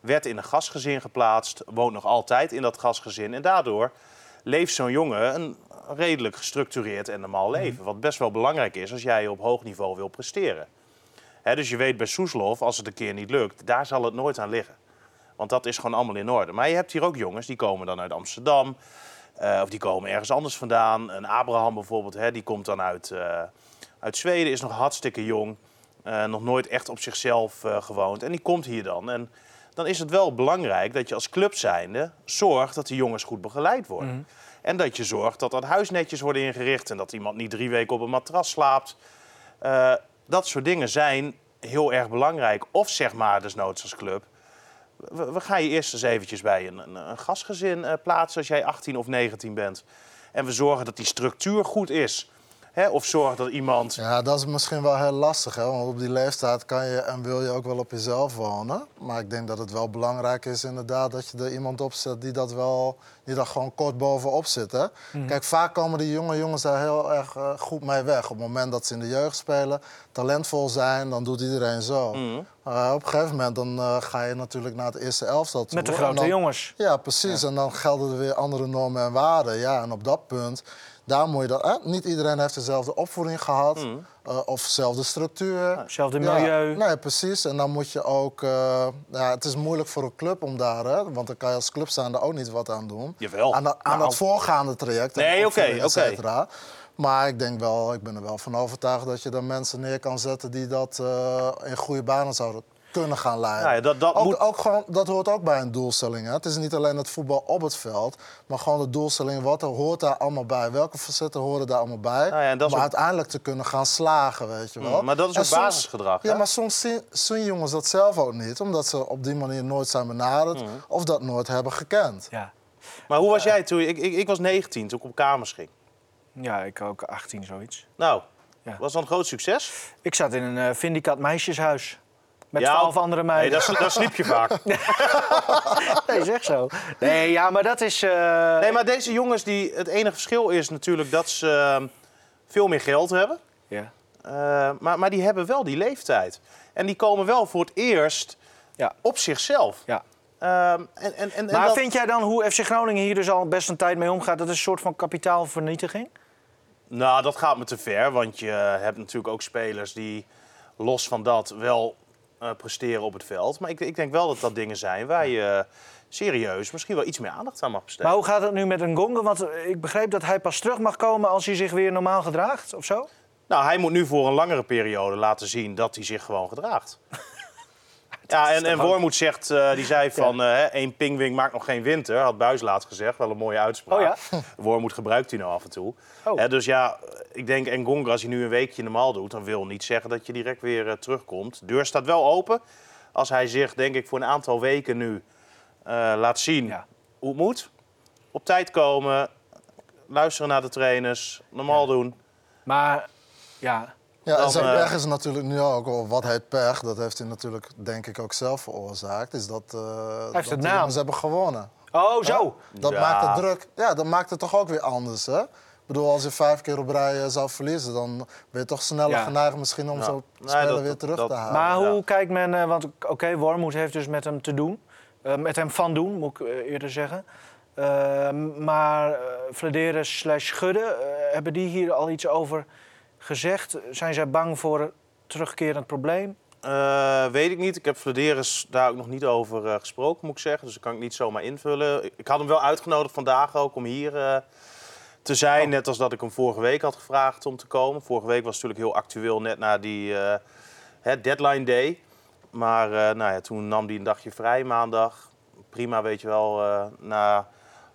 werd in een gastgezin geplaatst, woont nog altijd in dat gastgezin. En daardoor leeft zo'n jongen een redelijk gestructureerd en normaal leven. Wat best wel belangrijk is als jij op hoog niveau wil presteren. Dus je weet bij Soeslof, als het een keer niet lukt, daar zal het nooit aan liggen. Want dat is gewoon allemaal in orde. Maar je hebt hier ook jongens die komen dan uit Amsterdam. Eh, of die komen ergens anders vandaan. Een Abraham bijvoorbeeld, hè, die komt dan uit, eh, uit Zweden, is nog hartstikke jong. eh, nog nooit echt op zichzelf gewoond. En die komt hier dan. En dan is het wel belangrijk dat je als club zijnde zorgt dat die jongens goed begeleid worden. En dat je zorgt dat dat huis netjes wordt ingericht. En dat iemand niet drie weken op een matras slaapt. Dat soort dingen zijn heel erg belangrijk. Of zeg maar, desnoods als club. We, gaan je eerst eens eventjes bij een, een, een gastgezin eh, plaatsen als jij 18 of 19 bent. En we zorgen dat die structuur goed is. Hè? Of zorg dat iemand... Ja, dat is misschien wel heel lastig, hè? want op die leeftijd kan je en wil je ook wel op jezelf wonen. Maar ik denk dat het wel belangrijk is inderdaad dat je er iemand op zet die dat wel, die daar gewoon kort bovenop zit. Hè? Kijk, vaak komen die jonge jongens daar heel erg eh, goed mee weg. Op het moment dat ze in de jeugd spelen, talentvol zijn, dan doet iedereen zo. Eh, op een gegeven moment dan, eh, ga je natuurlijk naar het eerste elftal toe. Met de grote dan- jongens. ja, precies. En dan gelden er weer andere normen en waarden. Ja, en op dat punt, daar moet je dat. niet iedereen heeft dezelfde opvoeding gehad. eh, of dezelfde structuur. Hetzelfde Ja, milieu. nee, precies. En dan moet je ook. eh, ja, het is moeilijk voor een club om daar, hè, want dan kan je als club zijn ook niet wat aan doen. Jawel. Aan, dat, aan Nou. dat voorgaande traject. Nee, oké, oké. Maar ik denk wel, ik ben er wel van overtuigd dat je dan mensen neer kan zetten die dat eh, in goede banen zouden kunnen gaan leiden. Nou ja, dat- dat ook, moet- ook gewoon, dat hoort ook bij een doelstelling. Hè? Het is niet alleen het voetbal op het veld, maar gewoon de doelstelling. Wat er hoort daar allemaal bij? Welke facetten horen daar allemaal bij? Nou ja, dat is om ook- uiteindelijk te kunnen gaan slagen, weet je wel. Mm, maar dat is En ook soms- basisgedrag, Ja, hè? maar soms zien, zien jongens dat zelf ook niet, omdat ze op die manier nooit zijn benaderd Mm. of dat nooit hebben gekend. Ja. Maar hoe was jij toen? Ik, ik, ik was 19 toen ik op kamers ging. ja, ik ook 18 zoiets. Nou, Ja. was dat een groot succes? Ik zat in een eh Vindicat meisjeshuis. Met Ja, twaalf andere Nee, meiden. sli- daar sliep je vaak. Nee, zeg zo. Nee, ja, maar dat is... eh, Nee, maar deze jongens, die, het enige verschil is natuurlijk dat ze eh, veel meer geld hebben. Ja. Eh, maar, maar die hebben wel die leeftijd. En die komen wel voor het eerst Ja. op zichzelf. ja. Ehm, en, en, en, en Maar dat- vind jij dan hoe FC Groningen hier dus al best een tijd mee omgaat... dat is een soort van kapitaalvernietiging? Nou, dat gaat me te ver. Want je hebt natuurlijk ook spelers die los van dat wel eh, presteren op het veld. Maar ik, ik denk wel dat dat dingen zijn waar je serieus misschien wel iets meer aandacht aan mag besteden. Maar hoe gaat het nu met een Gonga? Want eh, ik begreep dat hij pas terug mag komen als hij zich weer normaal gedraagt, of zo? Nou, hij moet nu voor een langere periode laten zien dat hij zich gewoon gedraagt. Ja, en, en Wormoed zegt, eh, die zei van, eh één pingwing maakt nog geen winter. Had Buis laatst gezegd, wel een mooie uitspraak. Oh ja? Wormoed gebruikt hij nou af en toe. Oh. Hè, dus ja, ik denk Engonga, als hij nu een weekje normaal doet... dan wil niet zeggen dat je direct weer eh, terugkomt. De deur staat wel open. Als hij zich, denk ik, voor een aantal weken nu laat zien Ja. hoe het moet. Op tijd komen, luisteren naar de trainers, normaal doen. Maar ja, Ja, Dan, en zijn pech is natuurlijk nu ook, wat heet pech, dat heeft hij natuurlijk denk ik ook zelf veroorzaakt, is dat, eh dat het die naam. jongens hebben gewonnen. Oh, zo. Dat Ja. maakt het druk. Ja, dat maakt het toch ook weer anders, hè? Ik bedoel, als je vijf keer op rij eh, zou verliezen, dan ben je toch sneller Ja. geneigd misschien om Ja. zo'n Nee, speler dat- weer terug dat- te halen. Maar ja. hoe kijkt men... eh, want oké, Wormoed heeft dus met hem te doen. Eh, met hem van doen, moet ik eh, eerder zeggen. Maar uh, Vladeren slash eh, hebben die hier al iets over gezegd? Zijn zij bang voor een terugkerend probleem? Eh, weet ik niet. Ik heb Vladeris daar ook nog niet over eh, gesproken, moet ik zeggen. Dus dat kan ik niet zomaar invullen. Ik- Ik had hem wel uitgenodigd vandaag ook om hier eh, te zijn. Net als dat ik hem vorige week had gevraagd om te komen. Vorige week was het natuurlijk heel actueel, net na die hè, deadline day. Maar nou ja, toen nam hij een dagje vrij maandag. Prima, weet je wel. na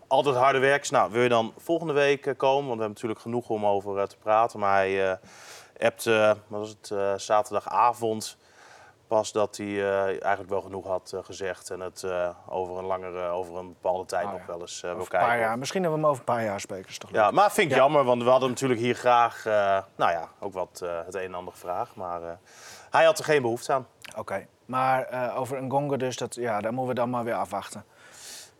al dat harde werk. Nou, wil je dan volgende week eh, komen? Want we hebben natuurlijk genoeg om over eh, te praten. Maar hij... eh, appte, wat was het, zaterdagavond pas dat hij eigenlijk wel genoeg had gezegd. En het over, een langere, over een bepaalde tijd Ah, nog wel eens wil Over een paar kijken. jaar. Misschien hebben we hem over een paar jaar spreken. Is toch leuk? Ja, maar vind ik Ja. jammer, want we hadden natuurlijk hier graag, nou ja, ook wat het een en ander gevraagd. Maar hij had er geen behoefte aan. Oké. Maar over een Gonga dus, dat, ja, daar moeten we dan maar weer afwachten.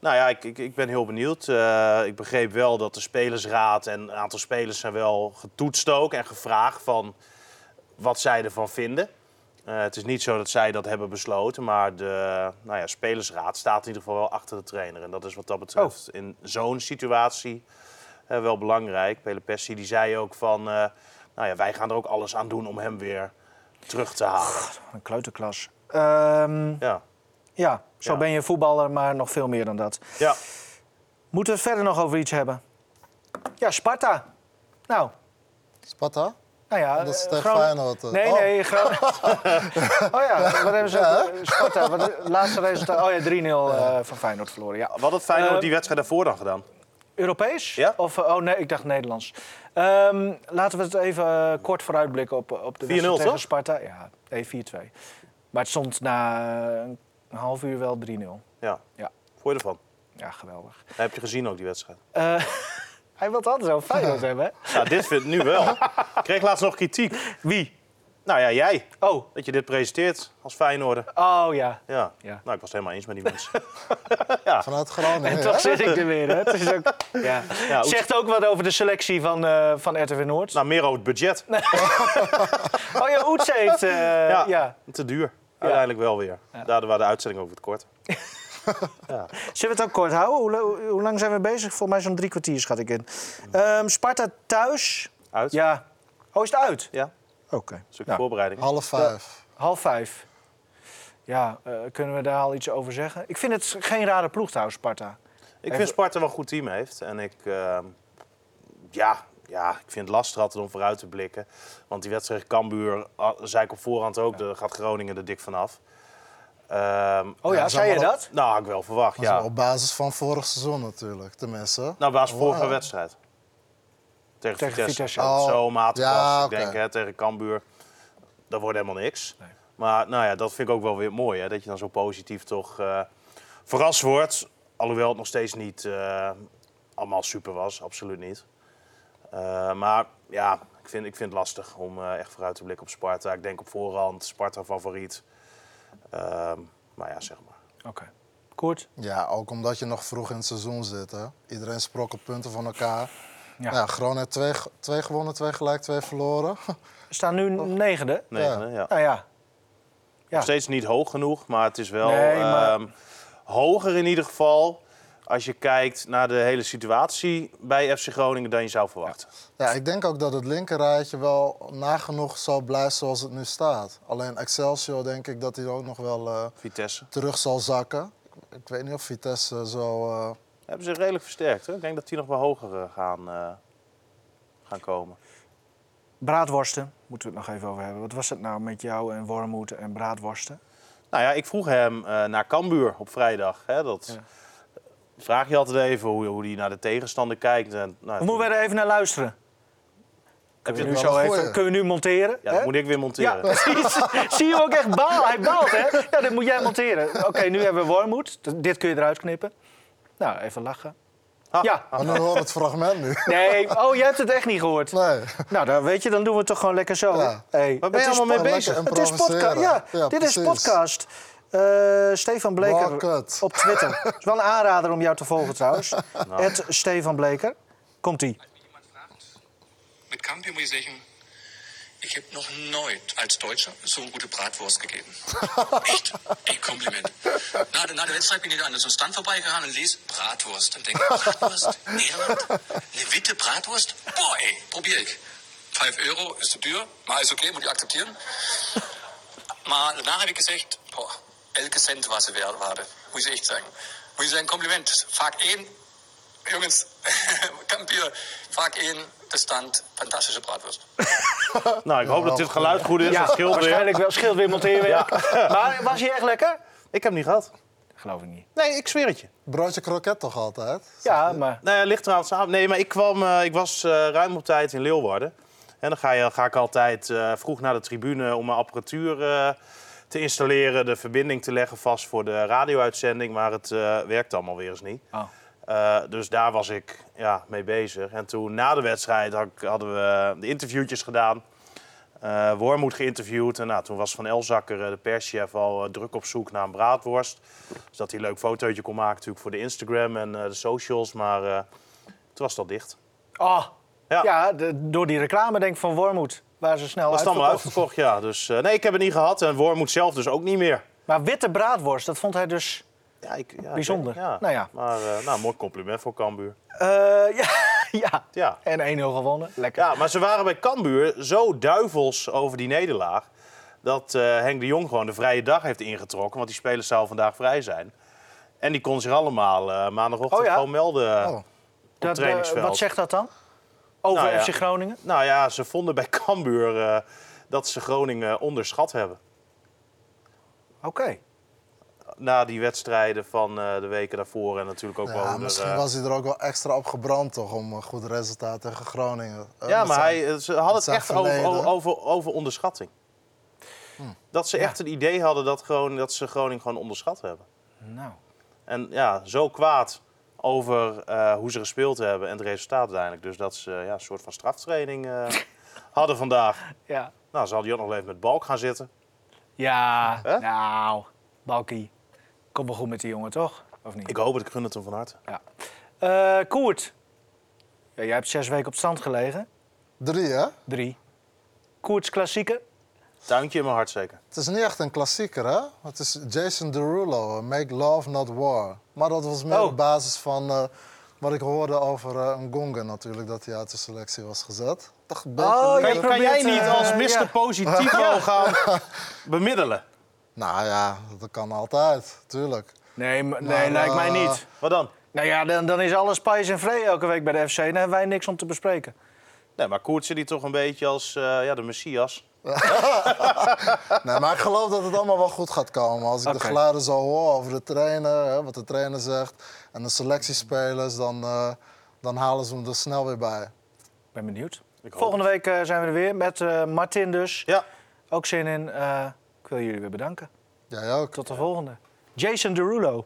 Nou ja, ik, ik, ik ben heel benieuwd. Eh, ik begreep wel dat de spelersraad en een aantal spelers zijn wel getoetst ook en gevraagd van wat zij ervan vinden. Eh, het is niet zo dat zij dat hebben besloten, maar de nou ja, spelersraad staat in ieder geval wel achter de trainer. En dat is wat dat betreft in zo'n situatie eh, wel belangrijk. Pele Pessi die zei ook van, nou ja, wij gaan er ook alles aan doen om hem weer terug te halen. Een kleuterklas. Ehm, Ja, ja, zo Ja. ben je voetballer, maar nog veel meer dan dat. ja. Moeten we het verder nog over iets hebben? Ja, Sparta. Nou, Sparta? nou ja. Dat is eh, tegen Groningen- Feyenoord. eh. Nee, Oh. nee, Groningen. oh ja, wat hebben ze? Ja, Sparta, wat, laatste resultaat. Oh ja, 3-0 eh, van Feyenoord verloren. Ja. Wat had Feyenoord die wedstrijd daarvoor dan gedaan? Europees? Ja? Of, oh nee, ik dacht Nederlands. Ehm, laten we het even kort vooruitblikken op, op de 4-0 wedstrijd tegen? Sparta. Ja, nee, 4-2. Maar het stond na eh, een half uur wel 3-0. Ja. Ja. Vond je ervan? Ja, geweldig. Dat heb je gezien ook, die wedstrijd. Eh, hij wil het altijd zo Feyenoord hebben, hè? Ja, dit vind ik nu wel. Ik kreeg laatst nog kritiek. Wie? Nou ja, jij. Oh, Dat je dit presenteert als Feyenoorder. oh ja. Ja. Ja. Nou, ik was het helemaal eens met die mensen. Vanuit Groningen, En hè? toch zit ik er weer, hè? Het is ook, ja. Ja, Zegt ook wat over de selectie van, eh van RTV Noord. nou, meer over het budget. Oh ja, Oetse heeft... eh, ja. Ja. Te duur. Uiteindelijk wel weer. Daardoor waren de uitzending ook wat kort. ja. Zullen we het ook kort houden? Hoe, hoe- hoe lang zijn we bezig? Volgens mij zo'n drie kwartier schat ik in. Ehm, Sparta thuis. Uit? Ja. Oh, is het uit? Ja. Oké. Een stuk Nou, voorbereiding. Half vijf. half vijf. Ja, eh, kunnen we daar al iets over zeggen? Ik vind het geen rare ploeg trouwens, Sparta. Ik vind Sparta wel een goed team heeft. En ik, ehm, ja, ja, ik vind het lastig altijd om vooruit te blikken. Want die wedstrijd tegen Cambuur, ah, zei ik op voorhand ook, daar gaat Groningen er dik vanaf. Ehm Oh ja, Ja, zei je dat? nou, had ik wel verwacht, Dat is ja. wel op basis van vorig seizoen natuurlijk, tenminste. Nou, was vorige Wow. wedstrijd. Tegen, Tegen Vitesse. Vitesse. Oh, Zo matig ja. Ik denk, hè, tegen Cambuur, dat wordt helemaal niks. Nee. Maar nou ja, dat vind ik ook wel weer mooi. Hè, dat je dan zo positief toch eh, verrast wordt. Alhoewel het nog steeds niet eh, allemaal super was. Absoluut niet. Eh, maar ja, ik vind, ik vind het lastig om eh, echt vooruit te blikken op Sparta. Ik denk op voorhand, Sparta favoriet. Ehm, maar ja, zeg maar. Oké. Kort. Ja, ook omdat je nog vroeg in het seizoen zit. Hè? Iedereen sprokkelt punten van elkaar. Ja. Ja. Groningen heeft twee, twee gewonnen, twee gelijk, twee verloren. We staan nu negende. Nee, Ja. ja. Nou ja. Ja. Nog steeds niet hoog genoeg, maar het is wel Nee, maar- ehm, hoger in ieder geval. Als je kijkt naar de hele situatie bij FC Groningen dan je zou verwachten. Ja, ik denk ook dat het linkerrijtje wel nagenoeg zal blijven zoals het nu staat. Alleen Excelsior denk ik dat hij ook nog wel eh, Vitesse. terug zal zakken. Ik, weet niet of Vitesse zo... eh, Hebben ze redelijk versterkt. Hè? Ik denk dat die nog wel hoger eh, gaan, eh, gaan komen. Braadworsten, moeten we het nog even over hebben. Wat was het nou met jou en Wormoed en braadworsten? Nou ja, ik vroeg hem eh, naar Cambuur op vrijdag. Hè? Dat Ja. Vraag je altijd even hoe, hoe die naar de tegenstander kijkt. En, nou, Of moeten we er even naar luisteren? heb je Nu zo even, kunnen we nu monteren? Ja, hè? dat moet ik weer Ja, monteren. precies. Zie je hem ook echt baal? Hij baalt, hè? Ja, dat moet jij monteren. Oké, nu hebben we Wormoed. Dit kun je eruit knippen. Nou, even lachen. Ha. Ja. Maar nu hoor het fragment nu. Nee, oh, jij hebt het echt niet gehoord. Nee. Nou, dan weet je, dan doen we het toch gewoon lekker zo. Ja. Hey, Waar ben je allemaal mee bezig? Het is podcast. Ja, Ja, dit is podcast. Eh, Stefan Bleker op Twitter. Het is wel een aanrader om jou te volgen trouwens. Het Stefan Bleker. Komt-ie. jemand fragt, mit Campi muss ich sagen, ich habe noch nooit als Deutscher so eine gute Bratwurst gegeben. Echt? Ey, Kompliment. Na, na der Wedstrijd bin ich an so Stand vorbeigegangen und lese Bratwurst. Und denke, Bratwurst? Nederland? Eine witte Bratwurst? Boah, ey, probier ich. 5 Euro ist zu duur, maar ist okay, moet je accepteren. Maar daarna heb ik gezegd, boah, elke cent was ze wert. Moet je echt zeggen. Moet je zeggen, compliment. Vaak één, jongens, Kampier, vaak één, de stand, fantastische Bratwurst. Nou, ik hoop dat dit geluid goed is. dat scheelt weer. waarschijnlijk wel. Scheelt weer monteerwerk. Maar was hij echt lekker? Ik heb hem niet gehad. Geloof ik niet. Nee, ik zweer het je. Broodje kroket toch altijd? Ja, maar... Nou ja, ligt eraan samen. Nee, maar ik, kwam, eh, ik was eh, ruim op tijd in Leeuwarden. En dan ga, je, ga ik altijd eh, vroeg naar de tribune om mijn apparatuur eh, te installeren, de verbinding te leggen vast voor de radio-uitzending. Maar het eh werkt allemaal weer eens niet. Oh. Eh, dus daar was ik ja, mee bezig. En toen na de wedstrijd had hadden we de interviewtjes gedaan. Eh Wormoed geïnterviewd. En nou, toen was Van Elzakker, de perschef, al druk op zoek naar een braadworst. Dus dat hij een leuk fotootje kon maken natuurlijk voor de Instagram en de socials. Maar toen was het al dicht. Oh, ja, Ja. de- door die reclame denk ik van Wormoed. Waar ze snel was allemaal uitverkocht. ja. Dus eh, nee, ik heb het niet gehad. En Wormoed zelf dus ook niet meer. Maar witte braadworst, dat vond hij dus... Ja, ik, ja, Bijzonder. ik- ja. Nou ja. Maar eh, nou, mooi compliment voor Cambuur. eh, ja, ja. Ja. En 1-0 gewonnen. Lekker. ja, maar ze waren bij Cambuur zo duivels over die nederlaag... dat Henk de Jong gewoon de vrije dag heeft ingetrokken. Want die spelers zouden vandaag vrij zijn. En die kon zich allemaal maandagochtend Oh gewoon melden Oh. op Dat, het trainingsveld. wat zegt dat dan? Over Nou ja. FC Groningen? Nou ja, ze vonden bij Cambuur eh, dat ze Groningen onderschat hebben. Oké. Na die wedstrijden van eh, de weken daarvoor en natuurlijk ook wel... Onder, misschien eh, was hij er ook wel extra op gebrand toch om een goed resultaat tegen Groningen. Ja, maar zijn- hij, ze hadden het echt over, over, over, onderschatting. Dat ze echt het idee hadden dat, Groningen, dat ze Groningen gewoon onderschat hebben. Nou. En ja, zo kwaad over eh, hoe ze gespeeld hebben en het resultaat uiteindelijk. Dus dat ze ja, een soort van straftraining eh, hadden vandaag. Ja. Nou, zal die ook nog even met Balk gaan zitten. Ja, nou, Balkie. Komt wel goed met die jongen, toch? Of niet? Ik hoop het, ik gun het hem van harte. Ja. Eh, Koert. Ja, jij hebt zes weken op stand gelegen. Drie, hè? Drie. Koerts klassieker. Tuintje in mijn hart zeker. Het is niet echt een klassieker, hè? Het is Jason Derulo, Make Love Not War. Maar dat was meer Oh. op basis van eh, wat ik hoorde over eh Ngonga natuurlijk, dat hij uit de selectie was gezet. Toch een beetje Oh, Kan, kan jij niet eh, als Mr. ja. Positivo gaan bemiddelen? Nou ja, dat kan altijd, tuurlijk. Nee, m- nee Maar, lijkt mij niet. Wat dan? Nou ja, dan, dan is alles pijs en vree elke week bij de FC. Dan hebben wij niks om te bespreken. Nee, maar Koert zit hier toch een beetje als eh, ja, de Messias. Nee, maar ik geloof dat het allemaal wel goed gaat komen. Als ik de geluiden zo hoor over de trainer, hè, wat de trainer zegt, en de selectiespelers, dan, eh, dan halen ze hem er snel weer bij. Ik ben benieuwd. Ik Volgende week eh, zijn we er weer met eh, Martin dus. Ja, Ook zin in. Eh, ik wil jullie weer bedanken. Jij ook. Tot de volgende. Jason Derulo.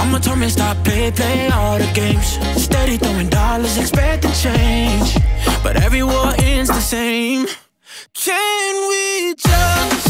Mama told me stop, play, play all the games. Steady throwing dollars, expecting change. But every war ends the same. Can we just